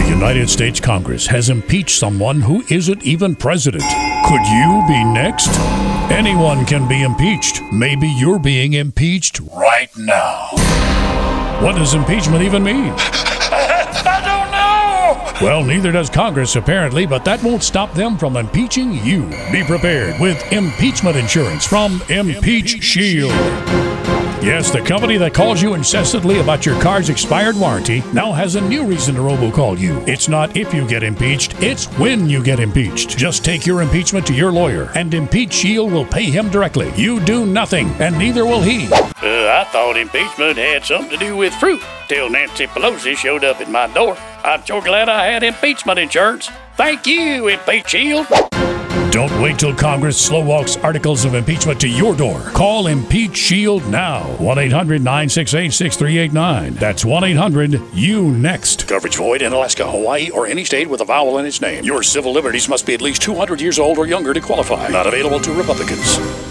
The United States Congress has impeached someone who isn't even president. Could you be next? Anyone can be impeached. Maybe you're being impeached right now. What does impeachment even mean? I don't know. Well, neither does Congress apparently, but that won't stop them from impeaching you. Be prepared with impeachment insurance from Impeach Shield. Yes, the company that calls you incessantly about your car's expired warranty now has a new reason to robocall you. It's not if you get impeached, it's when you get impeached. Just take your impeachment to your lawyer, and Impeach Shield will pay him directly. You do nothing, and neither will he. Uh, I thought impeachment had something to do with fruit till Nancy Pelosi showed up at my door. I'm sure glad I had impeachment insurance. Thank you, Impeach Shield. Don't wait till Congress slow walks articles of impeachment to your door. Call Impeach Shield now. 1 800 968 6389. That's 1 800 You Next. Coverage void in Alaska, Hawaii, or any state with a vowel in its name. Your civil liberties must be at least 200 years old or younger to qualify. Not available to Republicans.